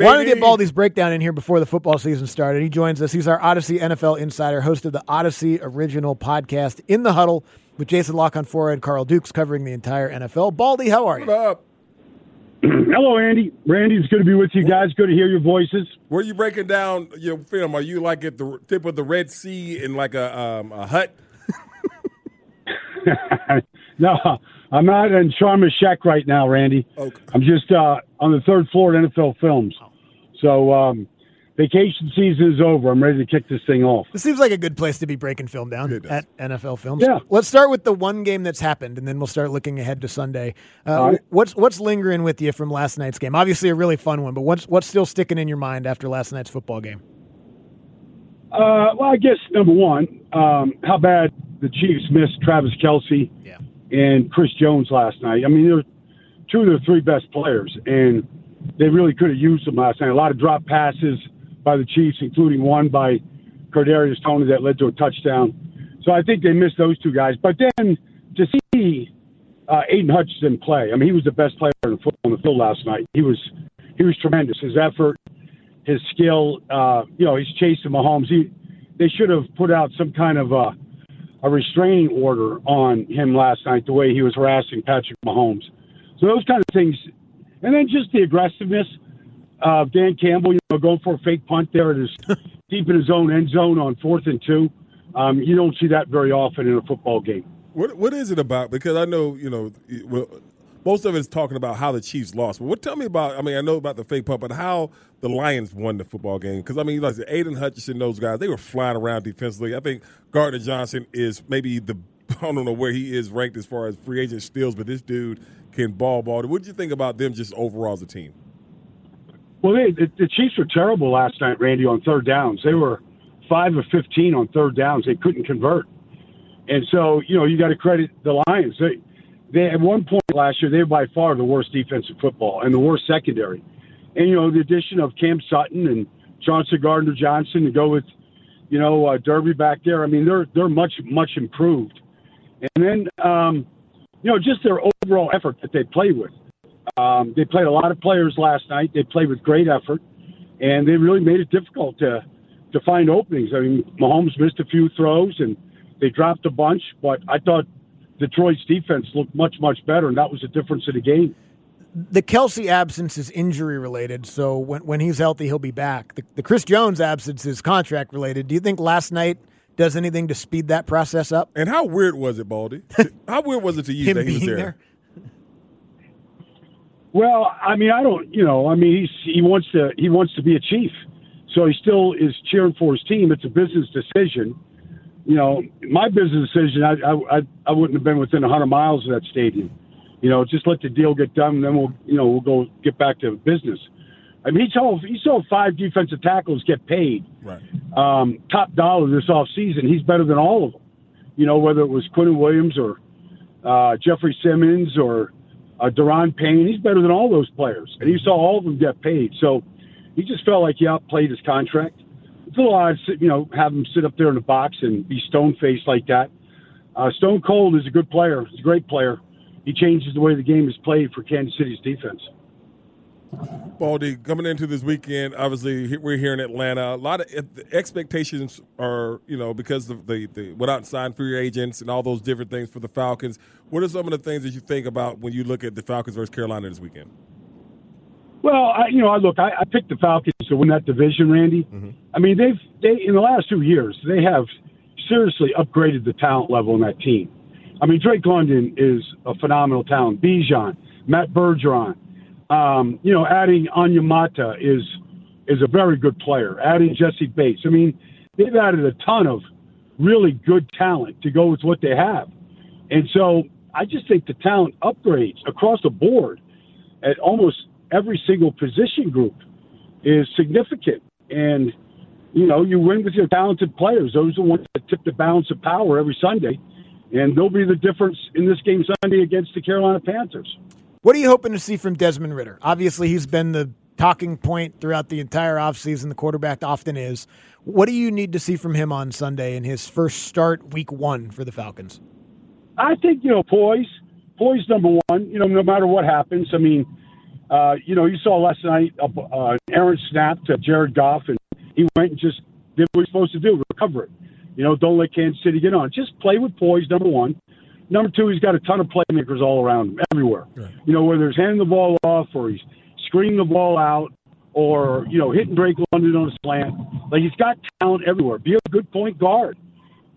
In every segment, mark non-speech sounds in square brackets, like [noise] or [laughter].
baby. Wanted to get Baldy's breakdown in here before the football season started. He joins us. He's our Audacy NFL insider, host of the Audacy original podcast, In the Huddle, with Jason La Canfora, and Carl Dukes covering the entire NFL. Baldy, how are you? What up? [clears throat] Hello, Andy. Randy, it's good to be with you guys. Good to hear your voices. Where are you breaking down your film? Are you like at the tip of the Red Sea in like a um, a hut? [laughs] no, I'm not in Sharm el Sheikh right now, Randy. Okay. I'm just uh, on the third floor at NFL Films. So um, vacation season is over. I'm ready to kick this thing off. This seems like a good place to be breaking film down at NFL Films. Yeah. Let's start with the one game that's happened, and then we'll start looking ahead to Sunday. Uh, All right. What's what's lingering with you from last night's game? Obviously, a really fun one, but what's what's still sticking in your mind after last night's football game? Uh, well, I guess number one, um, how bad the Chiefs missed Travis Kelce Yeah. and Chris Jones last night. I mean, they're two of their three best players, and they really could have used them last night. A lot of drop passes by the Chiefs, including one by Kadarius Toney that led to a touchdown. So I think they missed those two guys. But then to see uh, Aidan Hutchinson play, I mean, he was the best player on the field last night. He was he was tremendous. His effort, his skill, uh, you know, he's chasing Mahomes. He, they should have put out some kind of a, a restraining order on him last night, the way he was harassing Patrick Mahomes. So those kind of things, and then just the aggressiveness of Dan Campbell, you know, going for a fake punt there at his [laughs] deep in his own end zone on fourth and two. Um, you don't see that very often in a football game. What what is it about? Because I know you know, well, most of it is talking about how the Chiefs lost. But what tell me about? I mean, I know about the fake punt, but how the Lions won the football game? Because I mean, like Aidan Hutchinson, those guys, they were flying around defensively. I think Gardner Johnson is maybe the [laughs] I don't know where he is ranked as far as free agent steals, but this dude can ball ball. What did you think about them just overall as a team? Well, they, the, the Chiefs were terrible last night, Randy, on third downs. They were five of fifteen on third downs. They couldn't convert, and so you know you got to credit the Lions. They, they at one point last year they were by far the worst defensive football and the worst secondary, and you know the addition of Cam Sutton and Johnson Gardner Johnson to go with you know uh, Kerby back there. I mean they're they're much much improved, and then um, you know just their overall effort that they play with. Um, they played a lot of players last night. They played with great effort, and they really made it difficult to to find openings. I mean, Mahomes missed a few throws, and they dropped a bunch. But I thought Detroit's defense looked much much better, and that was the difference in the game. The Kelce absence is injury related, so when when he's healthy, he'll be back. The, the Chris Jones absence is contract related. Do you think last night does anything to speed that process up? And how weird was it, Baldy? [laughs] how weird was it to you Him that he was there? there. Well, I mean, I don't, you know, I mean, he's, he wants to he wants to be a chief, so he still is cheering for his team. It's a business decision. You know, my business decision, I I I, wouldn't have been within 100 miles of that stadium. You know, just let the deal get done, and then we'll you know we'll go get back to business. I mean, he saw he saw five defensive tackles get paid Right. um, top dollar this off season. He's better than all of them. You know, whether it was Quinnen Williams or uh, Jeffery Simmons or uh, Daron Payne, he's better than all those players, and he saw all of them get paid. So he just felt like he outplayed his contract. It's a little odd, you know, have him sit up there in the box and be stone faced like that. Uh, Stone Cold is a good player. He's a great player. He changes the way the game is played for Kansas City's defense. Baldy, coming into this weekend, obviously we're here in Atlanta. A lot of eh, expectations are, you know, because of the, the without signed free agents and all those different things for the Falcons. What are some of the things that you think about when you look at the Falcons versus Carolina this weekend? Well, I, you know, I look, I, I picked the Falcons to win that division, Randy. Mm-hmm. I mean, they've they in the last two years they have seriously upgraded the talent level in that team. I mean, Drake London is a phenomenal talent. Bijan, Matt Bergeron, um, you know, adding Onyemata is is a very good player. Adding Jessie Bates. I mean, they've added a ton of really good talent to go with what they have, and so I just think the talent upgrades across the board at almost every single position group is significant. And, you know, you win with your talented players. Those are the ones that tip the balance of power every Sunday. And they'll be the difference in this game Sunday against the Carolina Panthers. What are you hoping to see from Desmond Ridder? Obviously, he's been the talking point throughout the entire offseason. The quarterback often is. What do you need to see from him on Sunday in his first start, week one for the Falcons? I think, you know, poise, poise number one, you know, no matter what happens. I mean, Uh, you know, you saw last night uh, uh, Aaron snap to Jared Goff, and he went and just did what he's supposed to do, recover it. You know, don't let Kansas City get on. Just play with poise, number one. Number two, he's got a ton of playmakers all around him, everywhere. Right. You know, whether he's handing the ball off or he's screening the ball out or, you know, hitting Drake London on a slant. Like, he's got talent everywhere. Be a good point guard.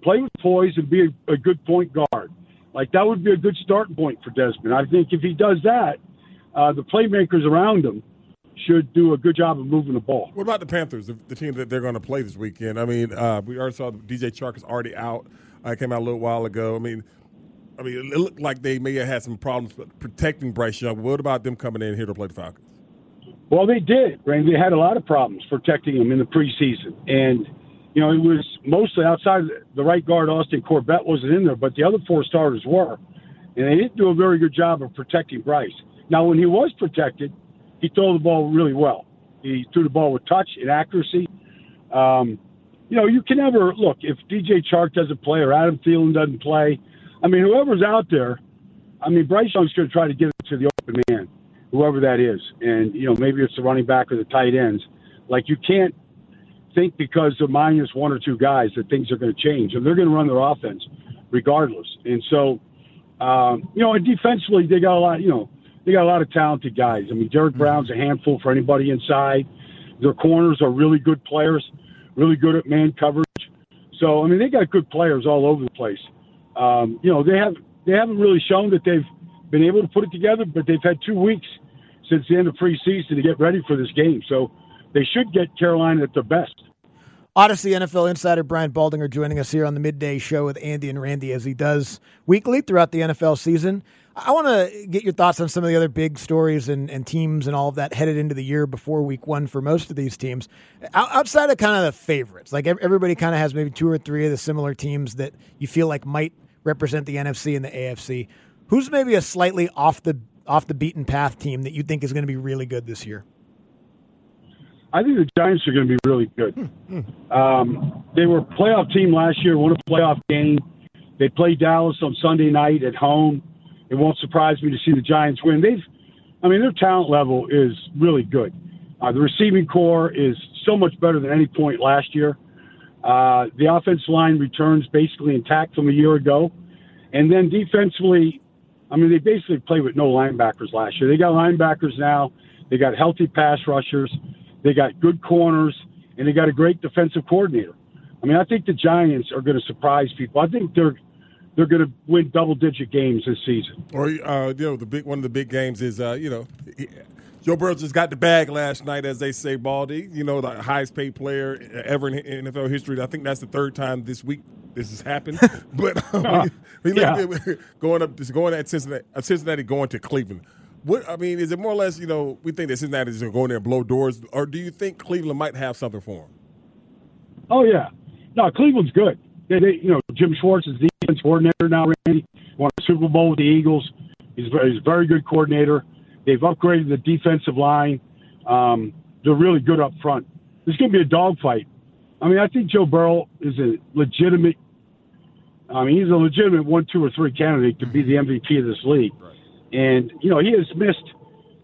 Play with poise and be a, a good point guard. Like, that would be a good starting point for Desmond. I think if he does that, uh, the playmakers around him should do a good job of moving the ball. What about the Panthers, the, the team that they're going to play this weekend? I mean, uh, we already saw DJ Chark is already out. I uh, came out a little while ago. I mean, I mean, it looked like they may have had some problems protecting Bryce Young. What about them coming in here to play the Falcons? Well, they did. Right? They had a lot of problems protecting him in the preseason, and you know it was mostly outside the right guard. Austin Corbett wasn't in there, but the other four starters were, and they didn't do a very good job of protecting Bryce. Now, when he was protected, he threw the ball really well. He threw the ball with touch and accuracy. Um, you know, you can never look if DJ Chark doesn't play or Adam Thielen doesn't play I mean, whoever's out there, I mean, Bryce Young's going to try to get it to the open man, whoever that is. And, you know, maybe it's the running back or the tight ends. Like, you can't think because they're minus one or two guys that things are going to change. And they're going to run their offense regardless. And so, um, you know, and defensively, they got a lot, you know, they got a lot of talented guys. I mean, Derrick Brown's a handful for anybody inside. Their corners are really good players, really good at man coverage. So, I mean, they got good players all over the place um, you know, they have they haven't really shown that they've been able to put it together, but they've had two weeks since the end of preseason to get ready for this game. So they should get Carolina at their best. Audacy NFL insider Brian Baldinger joining us here on the midday show with Andy and Randy as he does weekly throughout the NFL season. I want to get your thoughts on some of the other big stories and, and, teams and all of that headed into the year before week one for most of these teams. Outside of kind of the favorites, like everybody kind of has maybe two or three of the similar teams that you feel like might represent the NFC and the AFC. Who's maybe a slightly off the off the beaten path team that you think is going to be really good this year? I think the Giants are going to be really good. Hmm, hmm. Um, they were a playoff team last year, won a playoff game. They played Dallas on Sunday night at home. It won't surprise me to see the Giants win. They've, I mean, their talent level is really good. Uh, the receiving core is so much better than any point last year. Uh, the offensive line returns basically intact from a year ago. And then defensively, I mean, they basically played with no linebackers last year. They got linebackers now. They got healthy pass rushers. They got good corners, and they got a great defensive coordinator. I mean, I think the Giants are going to surprise people. I think they're they're going to win double digit games this season. Or uh, you know, the big one of the big games is uh, you know Joe Burrow just got the bag last night, as they say, Baldy. You know, the highest paid player ever in NFL history. I think that's the third time this week this has happened. [laughs] but uh, [laughs] yeah. going up, just going at Cincinnati, uh, Cincinnati going to Cleveland. What I mean is it more or less? You know, we think that Cincinnati is going to go in there and blow doors, or do you think Cleveland might have something for them? Oh yeah, no, Cleveland's good. They, they, you know, Jim Schwartz is the defense coordinator now. Randy won a Super Bowl with the Eagles. He's, he's a very good coordinator. They've upgraded the defensive line. Um, they're really good up front. There's going to be a dogfight. I mean, I think Joe Burrow is a legitimate. I mean, he's a legitimate one, two, or three candidate to be the MVP of this league. Right. And you know, he has missed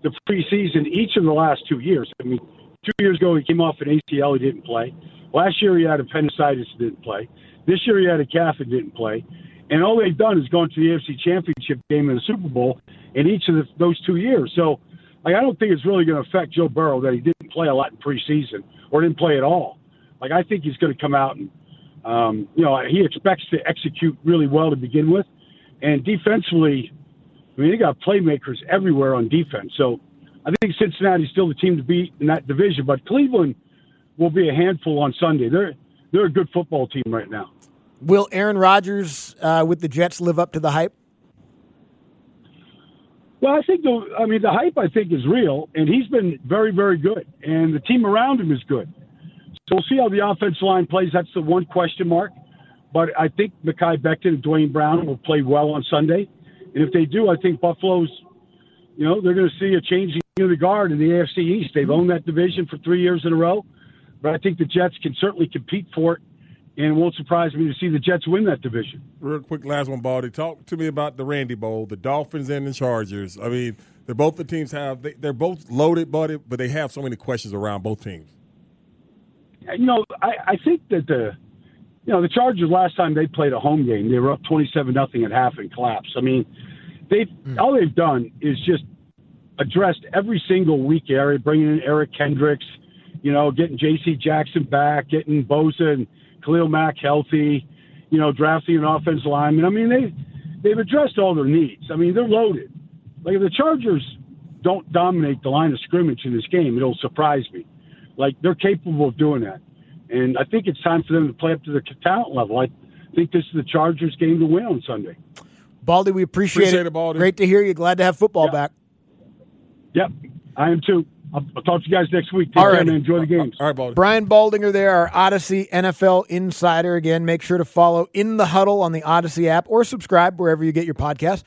the preseason each of the last two years. I mean, two years ago he came off an ACL, he didn't play. Last year he had appendicitis, he didn't play. This year he had a calf and didn't play. And all they've done is gone to the AFC Championship game and the Super Bowl in each of the, those two years. So like, I don't think it's really going to affect Joe Burrow that he didn't play a lot in preseason or didn't play at all. Like I think he's going to come out and um, you know he expects to execute really well to begin with, and defensively, I mean they got playmakers everywhere on defense. So I think Cincinnati's still the team to beat in that division, but Cleveland will be a handful on Sunday. They're they're a good football team right now. Will Aaron Rodgers uh, with the Jets live up to the hype? Well, I think the I mean the hype I think is real, and he's been very very good, and the team around him is good. So we'll see how the offensive line plays. That's the one question mark. But I think Mekhi Becton and Duane Brown will play well on Sunday, and if they do, I think Buffalo's, you know, they're going to see a changing of the guard in the AFC East. They've owned that division for three years in a row, but I think the Jets can certainly compete for it and it won't surprise me to see the Jets win that division. Real quick, last one, Baldy. Talk to me about the Randy Bowl, the Dolphins and the Chargers. I mean, They're both the teams have they, they're both loaded, buddy, but they have so many questions around both teams. You know, I, I think that the you know the Chargers last time they played a home game, they were up twenty seven nothing at half and collapsed. I mean, they've mm. all they've done is just addressed every single weak area, bringing in Eric Kendricks, you know, getting J.C. Jackson back, getting Bosa and Khalil Mack healthy, you know, drafting an offensive lineman. I mean, they they've addressed all their needs. I mean, they're loaded. Like if the Chargers don't dominate the line of scrimmage in this game, it'll surprise me. Like they're capable of doing that, and I think it's time for them to play up to their talent level. I think this is the Chargers' game to win on Sunday. Baldy, we appreciate, appreciate it. it Baldy. Great to hear you. Glad to have football yep. back. Yep, I am too. I'll, I'll, talk to you guys next week. Take All right. Enjoy the games. All right, Baldy. Brian Baldinger there, our Audacy NFL insider. Again, make sure to follow In the Huddle on the Audacy app or subscribe wherever you get your podcast.